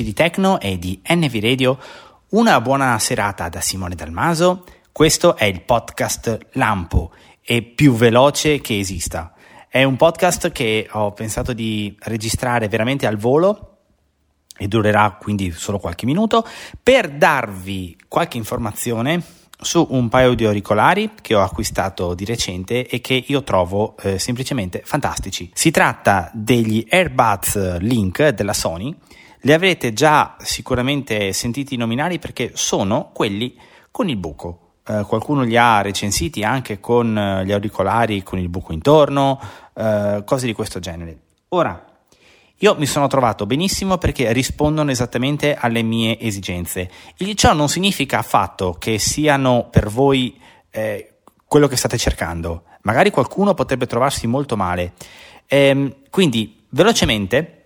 amici di Tecno e di NV Radio, una buona serata da Simone Dalmaso. Questo è il podcast Lampo e più veloce che esista. È un podcast che ho pensato di registrare veramente al volo e durerà quindi solo qualche minuto per darvi qualche informazione su un paio di auricolari che ho acquistato di recente e che io trovo eh, semplicemente fantastici. Si tratta degli AirBuds Link della Sony. Li avrete già sicuramente sentiti nominare perché sono quelli con il buco. Eh, qualcuno li ha recensiti anche con eh, gli auricolari con il buco intorno, eh, cose di questo genere. Ora, io mi sono trovato benissimo perché rispondono esattamente alle mie esigenze. Il ciò non significa affatto che siano per voi eh, quello che state cercando. Magari qualcuno potrebbe trovarsi molto male. Ehm, quindi, velocemente,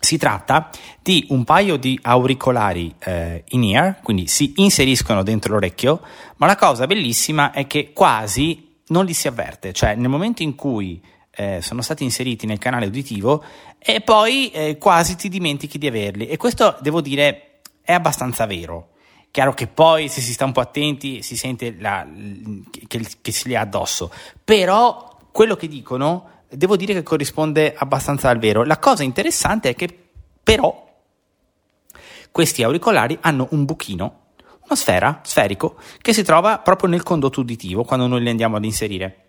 si tratta di un paio di auricolari eh, in ear, quindi si inseriscono dentro l'orecchio, ma la cosa bellissima è che quasi non li si avverte, cioè nel momento in cui eh, sono stati inseriti nel canale uditivo e poi eh, quasi ti dimentichi di averli. E questo devo dire è abbastanza vero. Chiaro che poi se si sta un po' attenti si sente la, che, che si li ha addosso, però quello che dicono devo dire che corrisponde abbastanza al vero. La cosa interessante è che però questi auricolari hanno un buchino, una sfera, sferico, che si trova proprio nel condotto uditivo quando noi li andiamo ad inserire.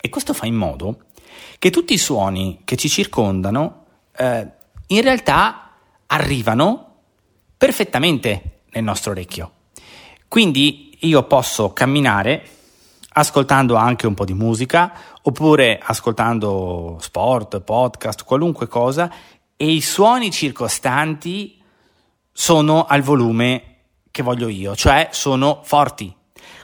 E questo fa in modo che tutti i suoni che ci circondano eh, in realtà arrivano perfettamente nel nostro orecchio. Quindi io posso camminare ascoltando anche un po' di musica oppure ascoltando sport, podcast, qualunque cosa e i suoni circostanti sono al volume che voglio io, cioè sono forti.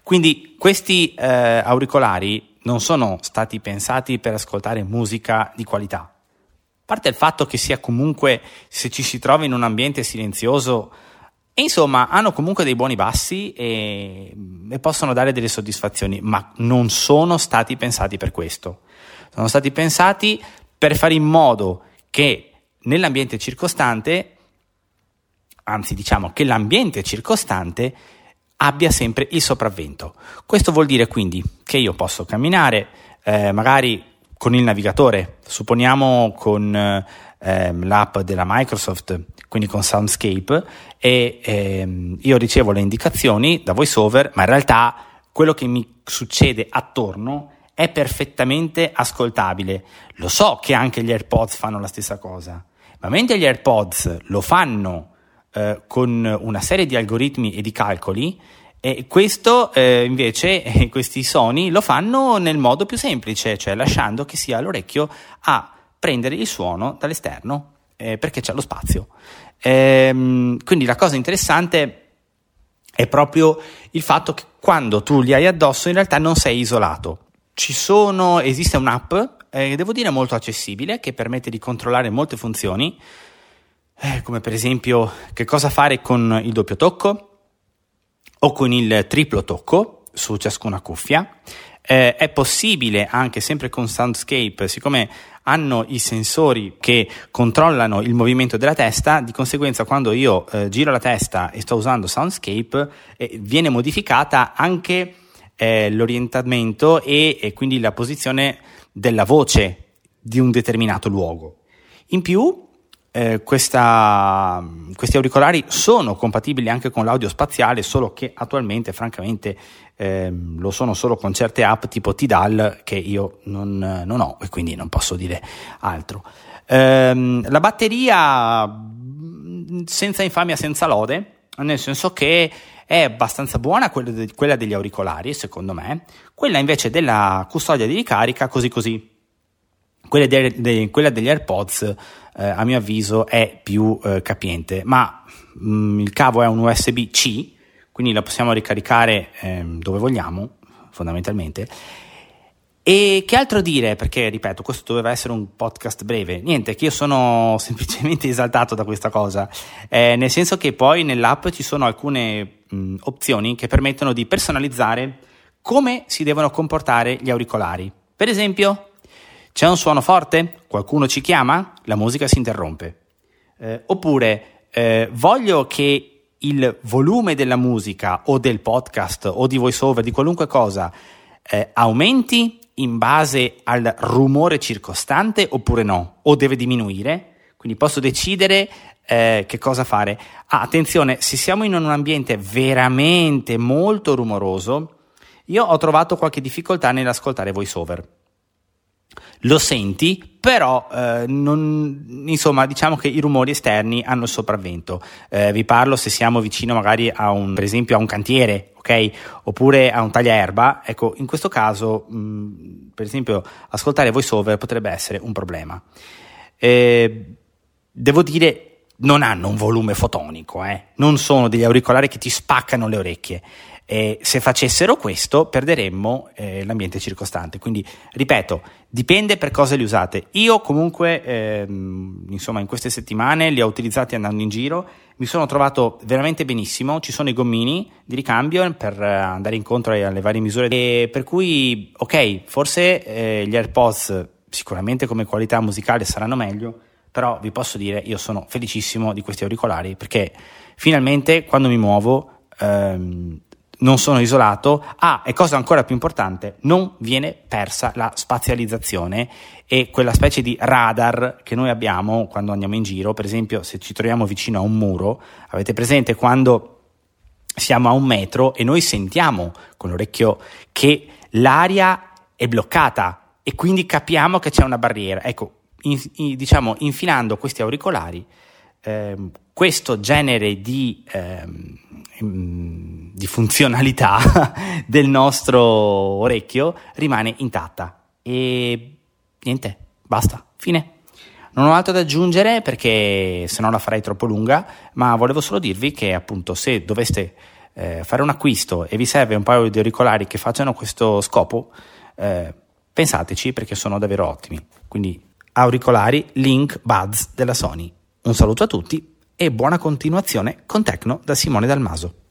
Quindi questi eh, auricolari non sono stati pensati per ascoltare musica di qualità. A parte il fatto che sia comunque, se ci si trova in un ambiente silenzioso, e insomma, hanno comunque dei buoni bassi e, e, possono dare delle soddisfazioni, ma non sono stati pensati per questo. Sono stati pensati per fare in modo che nell'ambiente circostante, anzi diciamo che l'ambiente circostante abbia sempre il sopravvento. Questo vuol dire quindi che io posso camminare, eh, magari con il navigatore, supponiamo con eh, l'app della Microsoft, quindi con Soundscape, e eh, io ricevo le indicazioni da VoiceOver, ma in realtà quello che mi succede attorno è perfettamente ascoltabile. Lo so che anche gli AirPods fanno la stessa cosa, ma mentre gli AirPods lo fanno eh, con una serie di algoritmi e di calcoli e questo eh, invece, questi suoni lo fanno nel modo più semplice, cioè lasciando che sia l'orecchio a prendere il suono dall'esterno eh, perché c'è lo spazio. Ehm, quindi la cosa interessante è proprio il fatto che quando tu li hai addosso in realtà non sei isolato. Sono, esiste un'app, eh, devo dire molto accessibile, che permette di controllare molte funzioni eh, come per esempio che cosa fare con il doppio tocco o con il triplo tocco su ciascuna cuffia. Eh, è possibile anche sempre con Soundscape, siccome hanno i sensori che controllano il movimento della testa, di conseguenza quando io eh, giro la testa e sto usando Soundscape eh, viene modificata anche eh, l'orientamento e, e quindi la posizione della voce di un determinato luogo. In più eh, questa, questi auricolari sono compatibili anche con l'audio spaziale, solo che attualmente, francamente, eh, lo sono solo con certe app tipo Tidal che io non, non ho e quindi non posso dire altro. Eh, la batteria, senza infamia, senza lode, nel senso che è abbastanza buona quella, quella degli auricolari, secondo me, quella invece della custodia di ricarica, così così. Quella, de- de- quella degli AirPods eh, a mio avviso è più eh, capiente, ma mh, mm, il cavo è un USB-C, quindi la possiamo ricaricare eh, dove vogliamo, fondamentalmente. E che altro dire? Perché, ripeto, questo doveva essere un podcast breve. Niente, che io sono semplicemente esaltato da questa cosa. Eh, nel senso che poi nell'app ci sono alcune mh, opzioni che permettono di personalizzare come si devono comportare gli auricolari. Per esempio, c'è un suono forte? Qualcuno ci chiama? La musica si interrompe. Eh, oppure eh, voglio che il volume della musica o del podcast o di voiceover, di qualunque cosa, eh, aumenti in base al rumore circostante oppure no, o deve diminuire. Quindi posso decidere eh, che cosa fare. Ah, attenzione, se siamo in un ambiente veramente molto rumoroso, io ho trovato qualche difficoltà nell'ascoltare voiceover lo senti, però eh, non, insomma diciamo che i rumori esterni hanno il sopravvento. Eh, vi parlo se siamo vicino magari a un, per esempio a un cantiere, ok? Oppure a un tagliaerba, ecco, in questo caso, mh, per esempio, ascoltare voiceover potrebbe essere un problema. Eh, devo dire non hanno un volume fotonico, eh? non sono degli auricolari che ti spaccano le orecchie. E se facessero questo perderemmo eh, l'ambiente circostante. Quindi, ripeto, dipende per cosa li usate. Io comunque, ehm, insomma, in queste settimane li ho utilizzati andando in giro, mi sono trovato veramente benissimo, ci sono i gommini di ricambio per andare incontro alle varie misure. E per cui, ok, forse eh, gli AirPods sicuramente come qualità musicale saranno meglio, però vi posso dire, io sono felicissimo di questi auricolari perché finalmente quando mi muovo ehm, non sono isolato. Ah, e cosa ancora più importante, non viene persa la spazializzazione e quella specie di radar che noi abbiamo quando andiamo in giro. Per esempio, se ci troviamo vicino a un muro, avete presente quando siamo a un metro e noi sentiamo con l'orecchio che l'aria è bloccata e quindi capiamo che c'è una barriera. Ecco, in, in, diciamo, infilando questi auricolari, ehm, questo genere di, ehm, di funzionalità del nostro orecchio rimane intatta. E niente, basta, fine. Non ho altro da aggiungere perché se no la farei troppo lunga, ma volevo solo dirvi che appunto se doveste eh, fare un acquisto e vi serve un paio di auricolari che facciano questo scopo, eh, pensateci perché sono davvero ottimi. Quindi auricolari Link Buds della Sony. Un saluto a tutti e buona continuazione con Tecno da Simone Dalmaso.